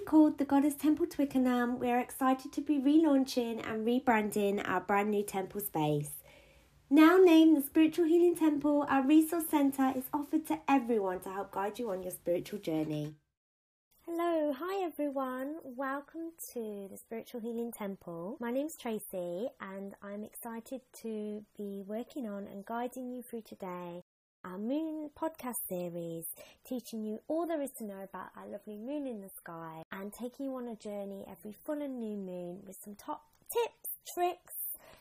Called the Goddess Temple Twickenham, we are excited to be relaunching and rebranding our brand new temple space. Now named the Spiritual Healing Temple, our resource centre is offered to everyone to help guide you on your spiritual journey. Hello, hi everyone. Welcome to the Spiritual Healing Temple. My name's Tracy and I'm excited to be working on and guiding you through today our moon podcast series, teaching you all there is to know about our lovely moon in the sky and taking you on a journey every full and new moon with some top tips, tricks,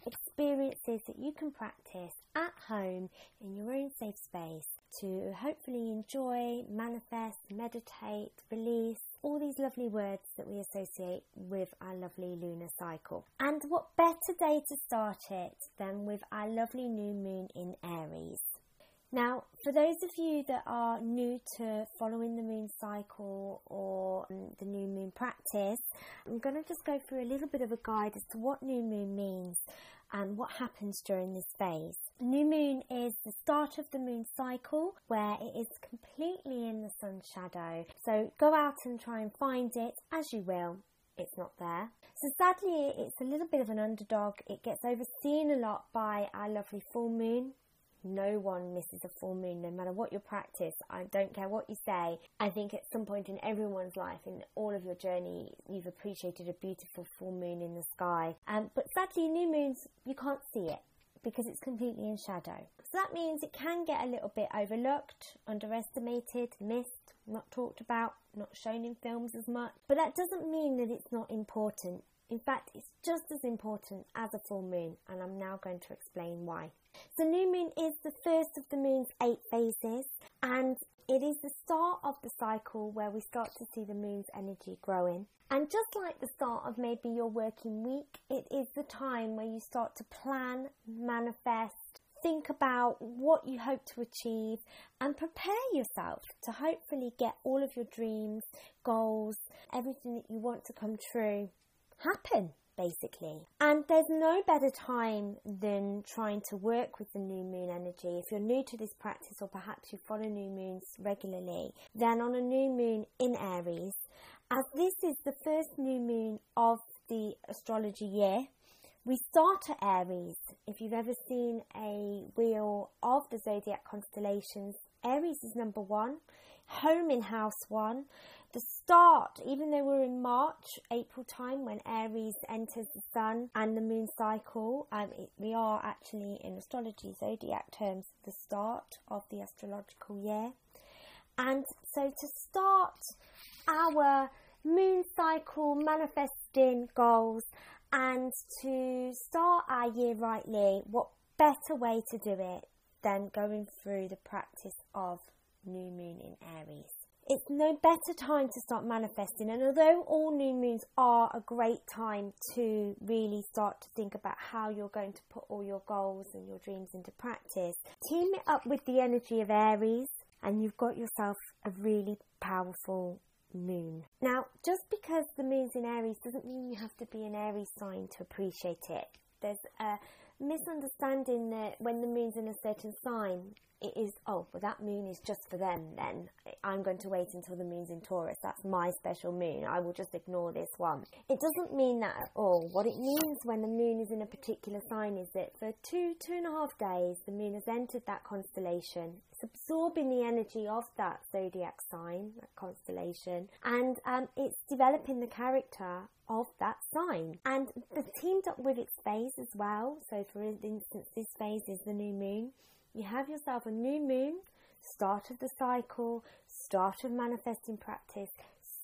experiences that you can practice at home in your own safe space to hopefully enjoy, manifest, meditate, release all these lovely words that we associate with our lovely lunar cycle. And what better day to start it than with our lovely new moon in Aries? Now, for those of you that are new to following the moon cycle or um, the new moon practice, I'm going to just go through a little bit of a guide as to what new moon means and what happens during this phase. New moon is the start of the moon cycle where it is completely in the sun shadow. So go out and try and find it as you will. It's not there. So sadly, it's a little bit of an underdog. It gets overseen a lot by our lovely full moon no one misses a full moon, no matter what your practice. I don't care what you say. I think at some point in everyone's life, in all of your journey, you've appreciated a beautiful full moon in the sky. Um, but sadly, new moons, you can't see it because it's completely in shadow. So that means it can get a little bit overlooked, underestimated, missed, not talked about, not shown in films as much. But that doesn't mean that it's not important. In fact, it's just as important as a full moon, and I'm now going to explain why. The new moon is the first of the moon's eight phases, and it is the start of the cycle where we start to see the moon's energy growing. And just like the start of maybe your working week, it is the time where you start to plan, manifest, think about what you hope to achieve and prepare yourself to hopefully get all of your dreams, goals, everything that you want to come true happen basically. And there's no better time than trying to work with the new moon energy. If you're new to this practice, or perhaps you follow new moons regularly, then on a new moon in Aries, as this is the first new moon of the astrology year, we start at Aries. If you've ever seen a wheel of the zodiac constellations, Aries is number one, home in house one the start, even though we're in March, April time when Aries enters the sun and the moon cycle, um, it, we are actually in astrology zodiac terms the start of the astrological year. And so to start our moon cycle manifesting goals and to start our year rightly, what better way to do it than going through the practice of new moon in Aries? It's no better time to start manifesting. And although all new moons are a great time to really start to think about how you're going to put all your goals and your dreams into practice, team it up with the energy of Aries, and you've got yourself a really powerful moon. Now, just because the moon's in Aries doesn't mean you have to be an Aries sign to appreciate it. There's a misunderstanding that when the moon's in a certain sign, it is, oh, well, that moon is just for them then. I'm going to wait until the moon's in Taurus. That's my special moon. I will just ignore this one. It doesn't mean that at all. What it means when the moon is in a particular sign is that for two, two and a half days, the moon has entered that constellation. It's absorbing the energy of that zodiac sign, that constellation, and um, it's developing the character of that sign. And it's teamed up with its phase as well. So, for instance, this phase is the new moon you have yourself a new moon, start of the cycle, start of manifesting practice,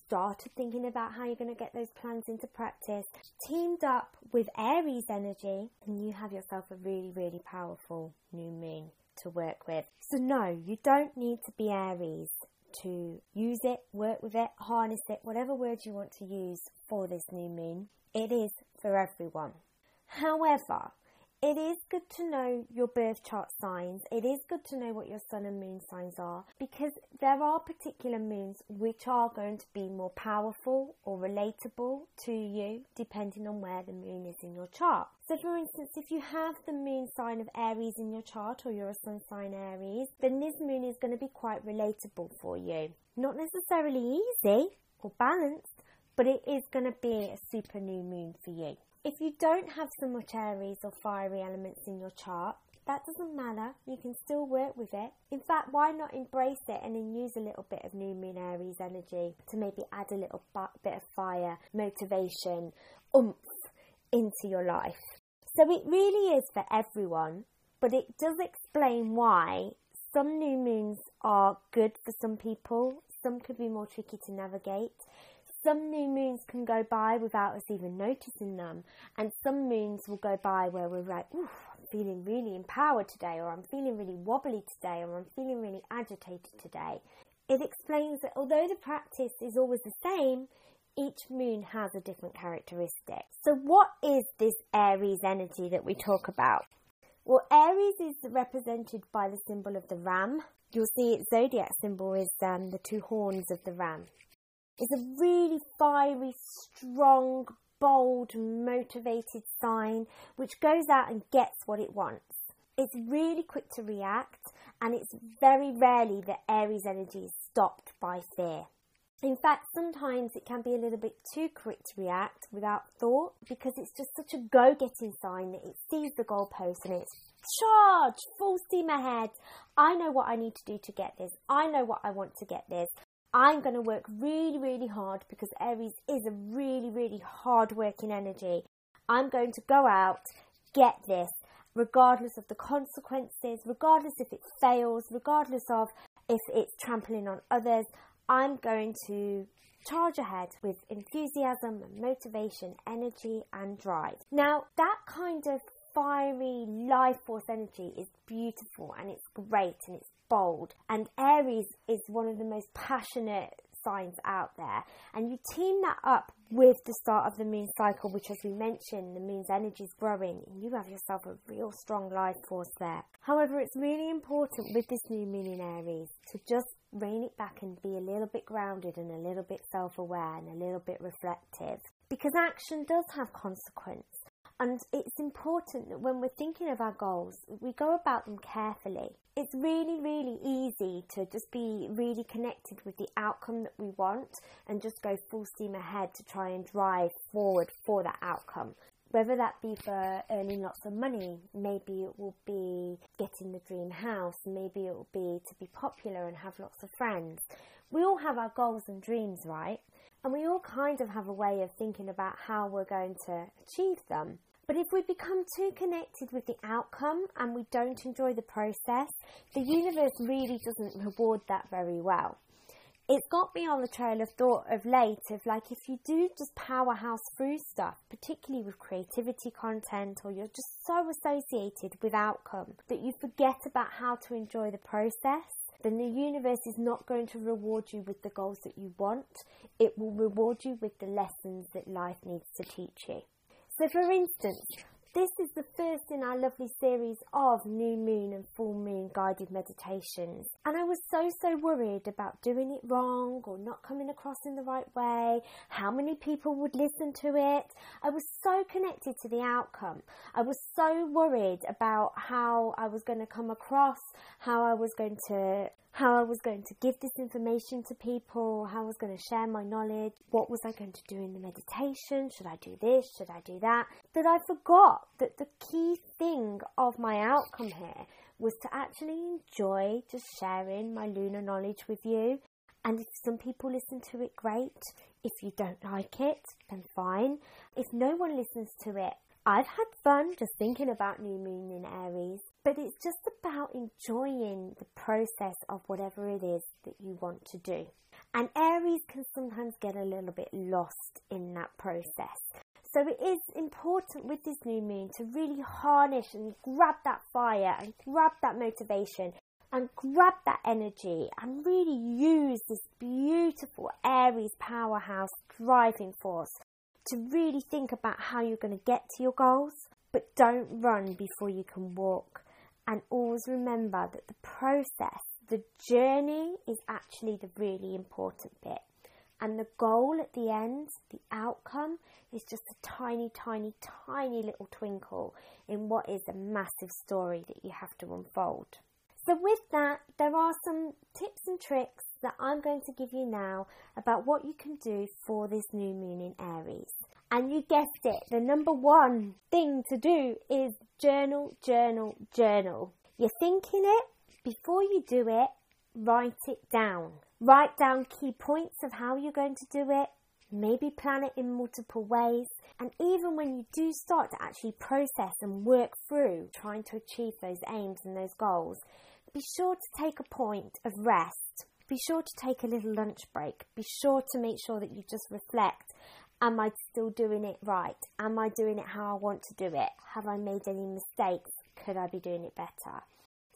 start of thinking about how you're going to get those plans into practice, teamed up with Aries energy, and you have yourself a really, really powerful new moon to work with. So, no, you don't need to be Aries to use it, work with it, harness it, whatever words you want to use for this new moon. It is for everyone. However, it is good to know your birth chart signs. It is good to know what your sun and moon signs are because there are particular moons which are going to be more powerful or relatable to you depending on where the moon is in your chart. So, for instance, if you have the moon sign of Aries in your chart or you're a sun sign Aries, then this moon is going to be quite relatable for you. Not necessarily easy or balanced, but it is going to be a super new moon for you. If you don't have so much Aries or fiery elements in your chart, that doesn't matter. You can still work with it. In fact, why not embrace it and then use a little bit of new moon Aries energy to maybe add a little bit of fire, motivation, oomph into your life? So it really is for everyone, but it does explain why some new moons are good for some people, some could be more tricky to navigate. Some new moons can go by without us even noticing them, and some moons will go by where we're like, ooh, I'm feeling really empowered today, or I'm feeling really wobbly today, or I'm feeling really agitated today. It explains that although the practice is always the same, each moon has a different characteristic. So, what is this Aries energy that we talk about? Well, Aries is represented by the symbol of the ram. You'll see its zodiac symbol is um, the two horns of the ram. It's a really fiery, strong, bold, motivated sign which goes out and gets what it wants. It's really quick to react, and it's very rarely that Aries energy is stopped by fear. In fact, sometimes it can be a little bit too quick to react without thought because it's just such a go getting sign that it sees the goalpost and it's charge, full steam ahead. I know what I need to do to get this. I know what I want to get this. I'm going to work really, really hard because Aries is a really, really hard working energy. I'm going to go out, get this, regardless of the consequences, regardless if it fails, regardless of if it's trampling on others. I'm going to charge ahead with enthusiasm motivation, energy and drive. Now, that kind of fiery life force energy is beautiful and it's great and it's bold. And Aries is one of the most passionate signs out there. And you team that up with the start of the moon cycle, which, as we mentioned, the moon's energy is growing, and you have yourself a real strong life force there. However, it's really important with this new moon in Aries to just rein it back and be a little bit grounded and a little bit self aware and a little bit reflective. Because action does have consequence. And it's important that when we're thinking of our goals, we go about them carefully. It's really, really easy to just be really connected with the outcome that we want and just go full steam ahead to try and drive forward for that outcome. Whether that be for earning lots of money, maybe it will be getting the dream house, maybe it will be to be popular and have lots of friends. We all have our goals and dreams, right? And we all kind of have a way of thinking about how we're going to achieve them. But if we become too connected with the outcome and we don't enjoy the process, the universe really doesn't reward that very well. It's got me on the trail of thought of late of like if you do just powerhouse through stuff, particularly with creativity content, or you're just so associated with outcome that you forget about how to enjoy the process, then the universe is not going to reward you with the goals that you want. It will reward you with the lessons that life needs to teach you. So, for instance, this is the first in our lovely series of new moon and full moon guided meditations. And I was so, so worried about doing it wrong or not coming across in the right way, how many people would listen to it. I was so connected to the outcome. I was so worried about how I was going to come across, how I was going to how I was going to give this information to people, how I was going to share my knowledge, what was I going to do in the meditation, should I do this, should I do that, that I forgot that the key thing of my outcome here was to actually enjoy just sharing my lunar knowledge with you. And if some people listen to it, great. If you don't like it, then fine. If no one listens to it, I've had fun just thinking about new moon in Aries, but it's just about enjoying the process of whatever it is that you want to do. And Aries can sometimes get a little bit lost in that process. So it is important with this new moon to really harness and grab that fire and grab that motivation and grab that energy and really use this beautiful Aries powerhouse driving force to really think about how you're going to get to your goals, but don't run before you can walk. And always remember that the process, the journey, is actually the really important bit. And the goal at the end, the outcome, is just a tiny, tiny, tiny little twinkle in what is a massive story that you have to unfold. So, with that, there are some tips and tricks that I'm going to give you now about what you can do for this new moon in Aries. And you guessed it, the number one thing to do is journal, journal, journal. You're thinking it, before you do it, write it down. Write down key points of how you're going to do it. Maybe plan it in multiple ways. And even when you do start to actually process and work through trying to achieve those aims and those goals, be sure to take a point of rest. Be sure to take a little lunch break. Be sure to make sure that you just reflect Am I still doing it right? Am I doing it how I want to do it? Have I made any mistakes? Could I be doing it better?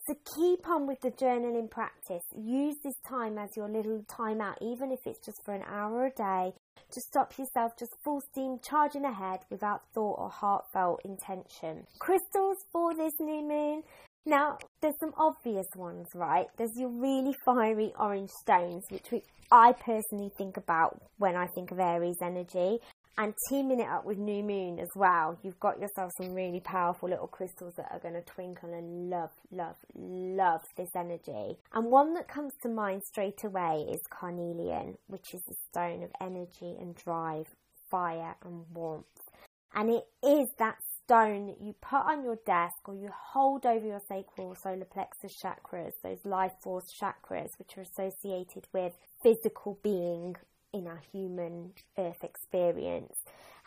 So keep on with the journaling practice. Use this time as your little time out, even if it's just for an hour a day, to stop yourself just full steam charging ahead without thought or heartfelt intention. Crystals for this new moon. Now, there's some obvious ones, right? There's your really fiery orange stones, which we, I personally think about when I think of Aries energy. And teaming it up with New Moon as well, you've got yourself some really powerful little crystals that are going to twinkle and love, love, love this energy. And one that comes to mind straight away is carnelian, which is the stone of energy and drive, fire and warmth. And it is that stone you put on your desk or you hold over your sacral solar plexus chakras, those life force chakras, which are associated with physical being in our human earth experience.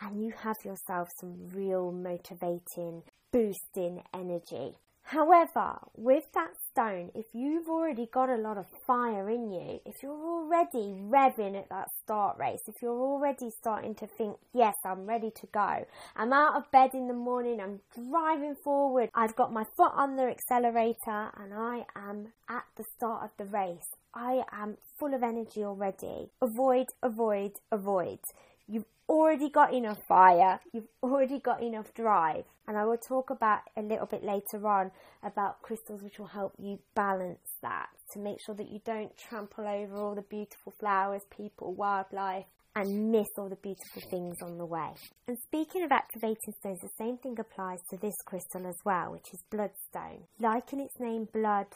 And you have yourself some real motivating, boosting energy. However, with that stone, if you've already got a lot of fire in you, if you're already revving at that start race, if you're already starting to think, yes, I'm ready to go, I'm out of bed in the morning, I'm driving forward, I've got my foot on the accelerator, and I am at the start of the race. I am full of energy already. Avoid, avoid, avoid. You've already got enough fire, you've already got enough drive. And I will talk about a little bit later on about crystals which will help you balance that to make sure that you don't trample over all the beautiful flowers, people, wildlife, and miss all the beautiful things on the way. And speaking of activating stones, the same thing applies to this crystal as well, which is bloodstone. Like in its name, blood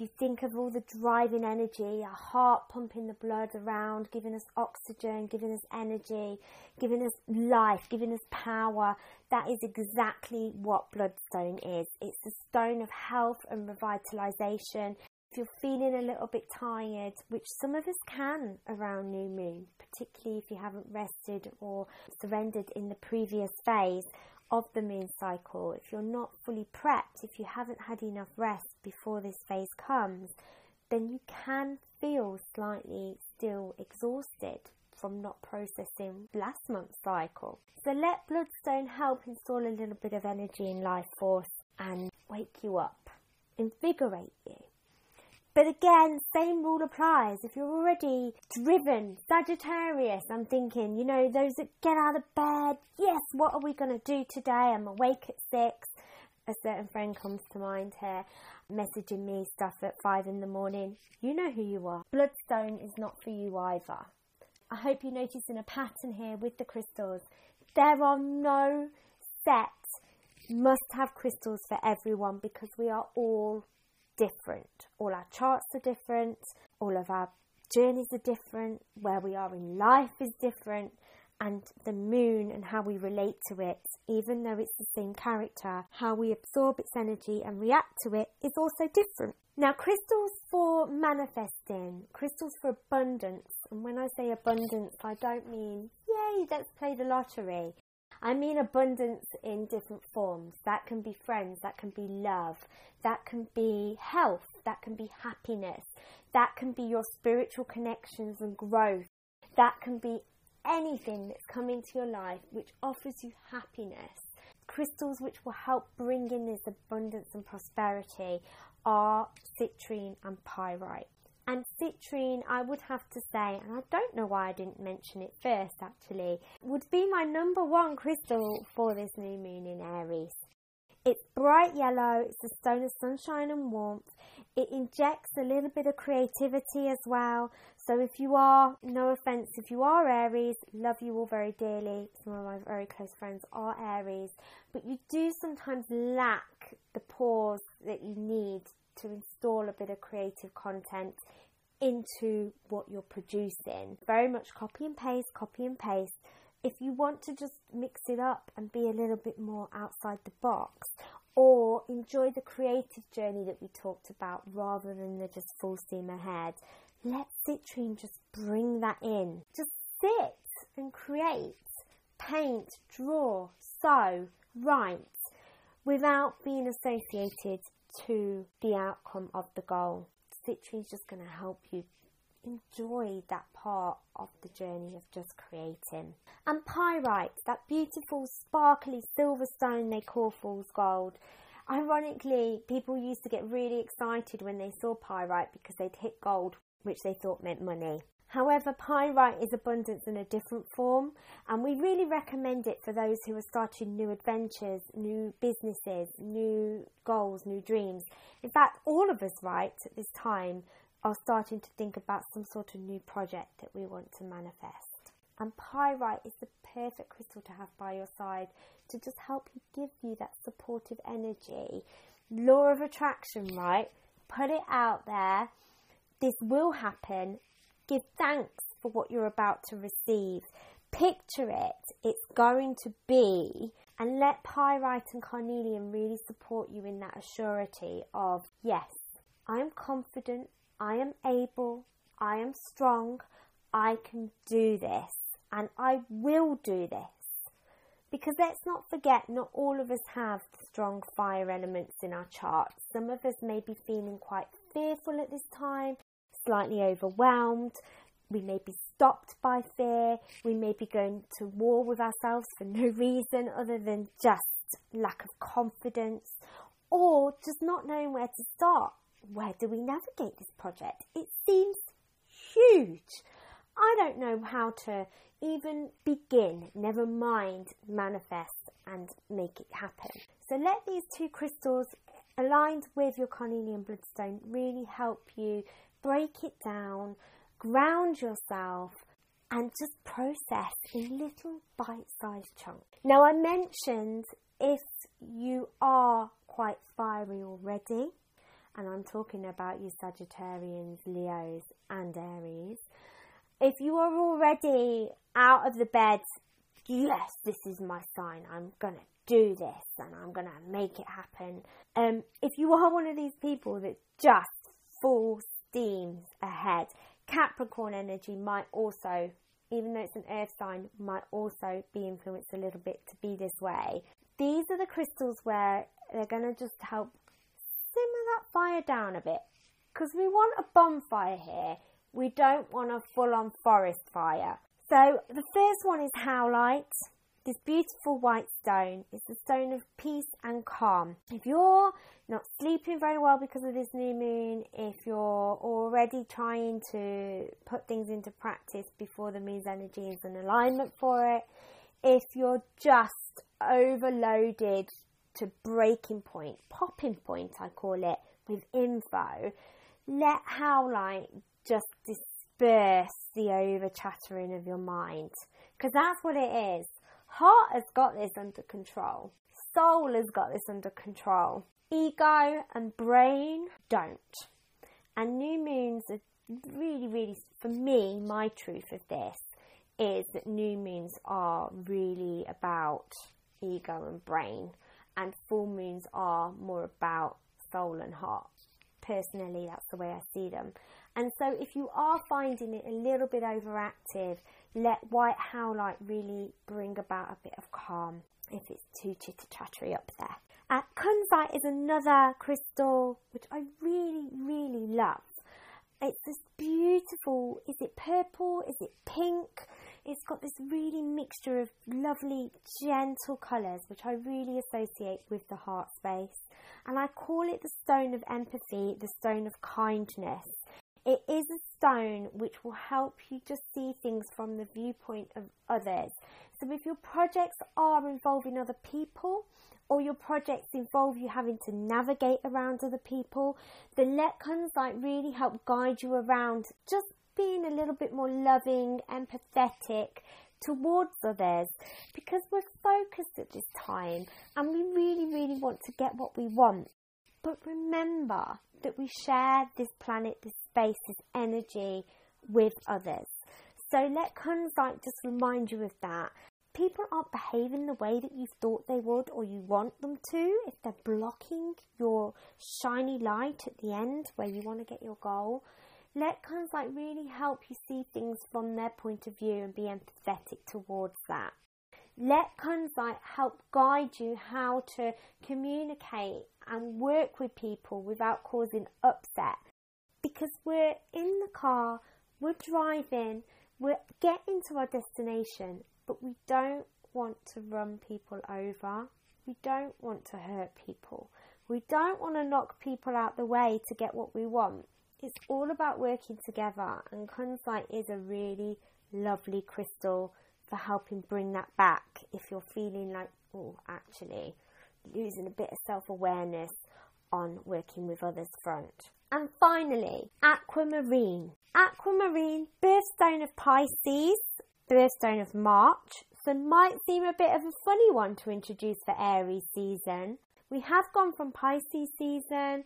you think of all the driving energy, our heart pumping the blood around, giving us oxygen, giving us energy, giving us life, giving us power, that is exactly what bloodstone is. It's the stone of health and revitalization. If you're feeling a little bit tired, which some of us can around new moon, particularly if you haven't rested or surrendered in the previous phase, of the moon cycle, if you're not fully prepped, if you haven't had enough rest before this phase comes, then you can feel slightly still exhausted from not processing last month's cycle. So let Bloodstone help install a little bit of energy and life force and wake you up, invigorate you. But again, same rule applies. If you're already driven, Sagittarius, I'm thinking, you know, those that get out of bed, yes, what are we going to do today? I'm awake at six. A certain friend comes to mind here, messaging me stuff at five in the morning. You know who you are. Bloodstone is not for you either. I hope you're noticing a pattern here with the crystals. There are no set must have crystals for everyone because we are all different. All our charts are different, all of our journeys are different, where we are in life is different, and the moon and how we relate to it, even though it's the same character, how we absorb its energy and react to it is also different. Now, crystals for manifesting, crystals for abundance, and when I say abundance, I don't mean, yay, let's play the lottery. I mean abundance in different forms. That can be friends, that can be love, that can be health, that can be happiness, that can be your spiritual connections and growth, that can be anything that's come into your life which offers you happiness. Crystals which will help bring in this abundance and prosperity are citrine and pyrite. And citrine, I would have to say, and I don't know why I didn't mention it first actually, would be my number one crystal for this new moon in Aries. It's bright yellow, it's a stone of sunshine and warmth. It injects a little bit of creativity as well. So if you are, no offense, if you are Aries, love you all very dearly. Some of my very close friends are Aries, but you do sometimes lack the pause that you need to install a bit of creative content into what you're producing. Very much copy and paste, copy and paste. If you want to just mix it up and be a little bit more outside the box, or enjoy the creative journey that we talked about rather than the just full steam ahead, let Citrine just bring that in. Just sit and create, paint, draw, sew, write without being associated to the outcome of the goal. Citrine is just going to help you enjoy that part of the journey of just creating. And pyrite, that beautiful sparkly silver stone they call fool's gold. Ironically, people used to get really excited when they saw pyrite because they'd hit gold, which they thought meant money. However, pyrite is abundant in a different form, and we really recommend it for those who are starting new adventures, new businesses, new goals, new dreams. In fact, all of us, right, at this time, are starting to think about some sort of new project that we want to manifest. And pyrite is the perfect crystal to have by your side to just help you give you that supportive energy. Law of attraction, right? Put it out there. This will happen Give thanks for what you're about to receive. Picture it, it's going to be, and let pyrite and carnelian really support you in that assurity of yes, I'm confident, I am able, I am strong, I can do this, and I will do this. Because let's not forget, not all of us have strong fire elements in our charts. Some of us may be feeling quite fearful at this time slightly overwhelmed. We may be stopped by fear. We may be going to war with ourselves for no reason other than just lack of confidence or just not knowing where to start. Where do we navigate this project? It seems huge. I don't know how to even begin, never mind manifest and make it happen. So let these two crystals aligned with your carnelian bloodstone really help you break it down, ground yourself, and just process in little bite sized chunks. Now, I mentioned if you are quite fiery already, and I'm talking about you Sagittarians, Leos, and Aries. If you are already out of the bed, yes, this is my sign, I'm gonna do this and I'm gonna make it happen. Um, if you are one of these people that just full steams ahead. Capricorn energy might also, even though it's an earth sign, might also be influenced a little bit to be this way. These are the crystals where they're going to just help simmer that fire down a bit. Because we want a bonfire here, we don't want a full on forest fire. So the first one is howlite. This beautiful white stone is the stone of peace and calm. If you're not sleeping very well because of this new moon, if you're already trying to put things into practice before the moon's energy is in alignment for it, if you're just overloaded to breaking point, popping point, I call it, with info, let Howlite just disperse the over chattering of your mind. Because that's what it is. Heart has got this under control. Soul has got this under control. Ego and brain don't. And new moons are really, really, for me, my truth of this is that new moons are really about ego and brain, and full moons are more about soul and heart. Personally, that's the way I see them. And so, if you are finding it a little bit overactive, let white howlite really bring about a bit of calm if it's too chitter chattery up there. Uh, kunzite is another crystal which I really, really love. It's this beautiful, is it purple? Is it pink? It's got this really mixture of lovely, gentle colours, which I really associate with the heart space. And I call it the stone of empathy, the stone of kindness. It is a stone which will help you just see things from the viewpoint of others. So if your projects are involving other people or your projects involve you having to navigate around other people, the let Kunzite really help guide you around just being a little bit more loving, empathetic towards others because we're focused at this time and we really, really want to get what we want. But remember that we share this planet, this space, this energy with others. So let Kunzite just remind you of that. People aren't behaving the way that you thought they would or you want them to. If they're blocking your shiny light at the end where you want to get your goal, let Kunzite really help you see things from their point of view and be empathetic towards that. Let Kunzite help guide you how to communicate and work with people without causing upset. Because we're in the car, we're driving, we're getting to our destination, but we don't want to run people over. We don't want to hurt people. We don't want to knock people out the way to get what we want. It's all about working together, and Kunzite is a really lovely crystal for helping bring that back if you're feeling like, oh, actually, losing a bit of self awareness on working with others front. And finally, aquamarine. Aquamarine, birthstone of Pisces, birthstone of March, so might seem a bit of a funny one to introduce for Aries season. We have gone from Pisces season,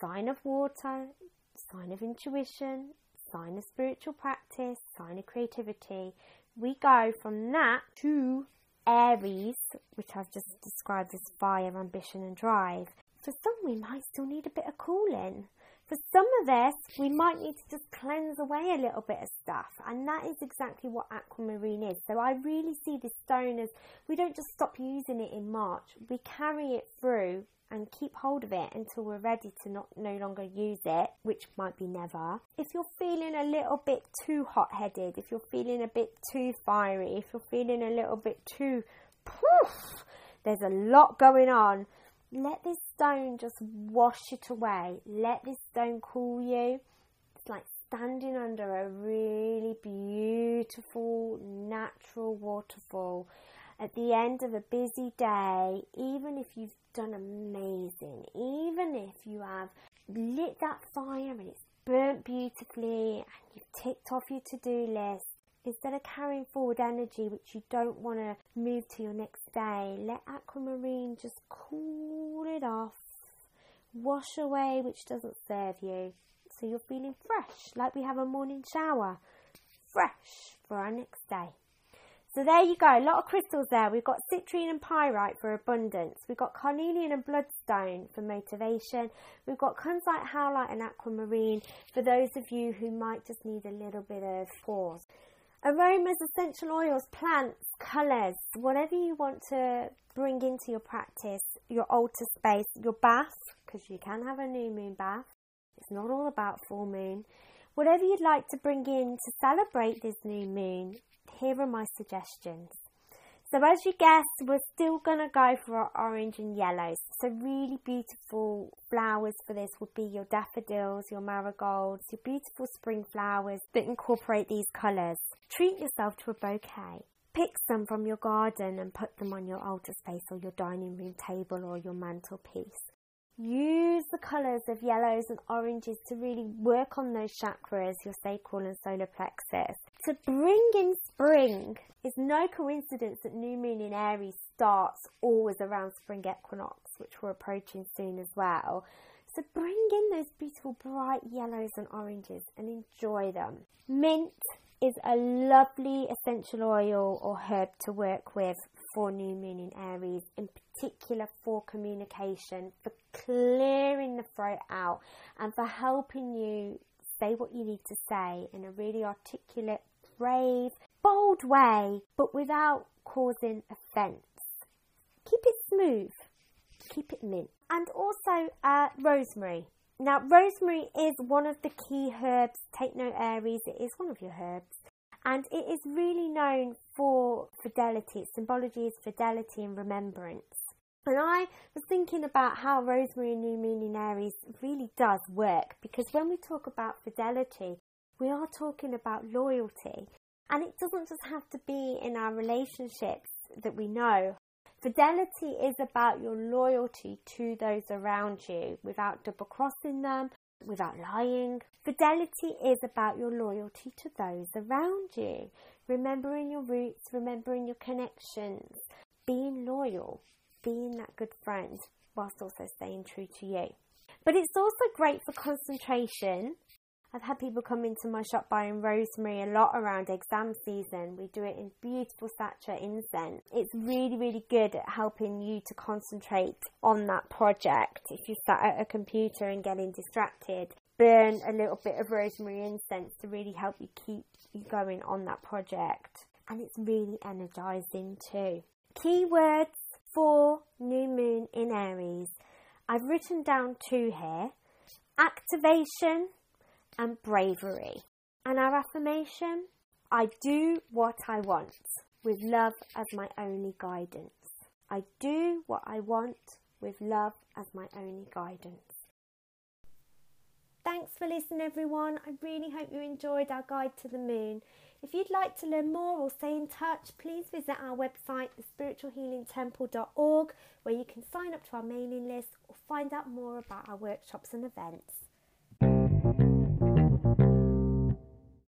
sign of water, sign of intuition, sign of spiritual practice, sign of creativity. We go from that to Aries, which I've just described as fire, ambition, and drive. For some, we might still need a bit of cooling. For some of us, we might need to just cleanse away a little bit of stuff, and that is exactly what aquamarine is. So I really see this stone as we don't just stop using it in March, we carry it through and keep hold of it until we're ready to not no longer use it, which might be never. If you're feeling a little bit too hot-headed, if you're feeling a bit too fiery, if you're feeling a little bit too poof, there's a lot going on. Let this stone just wash it away. Let this stone cool you. It's like standing under a really beautiful natural waterfall at the end of a busy day, even if you've done amazing, even if you have lit that fire and it's burnt beautifully and you've ticked off your to do list, instead of carrying forward energy which you don't want to move to your next day, let aquamarine just cool it off, wash away which doesn't serve you. So you're feeling fresh, like we have a morning shower, fresh for our next day. So there you go, a lot of crystals there. We've got citrine and pyrite for abundance. We've got carnelian and bloodstone for motivation. We've got kunzite, howlite and aquamarine for those of you who might just need a little bit of pause. Aromas, essential oils, plants, colours, whatever you want to bring into your practice, your altar space, your bath, because you can have a new moon bath. It's not all about full moon. Whatever you'd like to bring in to celebrate this new moon, here are my suggestions. So as you guessed, we're still going to go for our orange and yellows. So really beautiful flowers for this would be your daffodils, your marigolds, your beautiful spring flowers that incorporate these colours. Treat yourself to a bouquet. Pick some from your garden and put them on your altar space or your dining room table or your mantelpiece. Use the colours of yellows and oranges to really work on those chakras, your sacral and solar plexus. To bring in spring, it's no coincidence that new moon in Aries starts always around spring equinox, which we're approaching soon as well. So bring in those beautiful bright yellows and oranges and enjoy them. Mint is a lovely essential oil or herb to work with for new moon in Aries, in particular for communication, for clearing the throat out, and for helping you say what you need to say in a really articulate, brave, bold way, but without causing offence. Keep it smooth, keep it mint. And also uh, rosemary. Now, rosemary is one of the key herbs. Take note, Aries, it is one of your herbs and it is really known for fidelity. Its symbology is fidelity and remembrance. And I was thinking about how Rosemary and New Moon in Aries really does work because when we talk about fidelity, we are talking about loyalty. And it doesn't just have to be in our relationships that we know. Fidelity is about your loyalty to those around you without double crossing them, without lying. Fidelity is about your loyalty to those around you, remembering your roots, remembering your connections, being loyal, being that good friend, whilst also staying true to you. But it's also great for concentration. I've had people come into my shop buying rosemary a lot around exam season. We do it in beautiful Satya incense. It's really, really good at helping you to concentrate on that project. If you sat at a computer and getting distracted, burn a little bit of rosemary incense to really help you keep you going on that project. And it's really energizing too. Keywords for new moon in Aries. I've written down two here activation and bravery. And our affirmation I do what I want with love as my only guidance. I do what I want with love as my only guidance. Thanks for listening, everyone. I really hope you enjoyed our guide to the moon. If you'd like to learn more or stay in touch, please visit our website, thespiritualhealingtemple.org, where you can sign up to our mailing list or find out more about our workshops and events.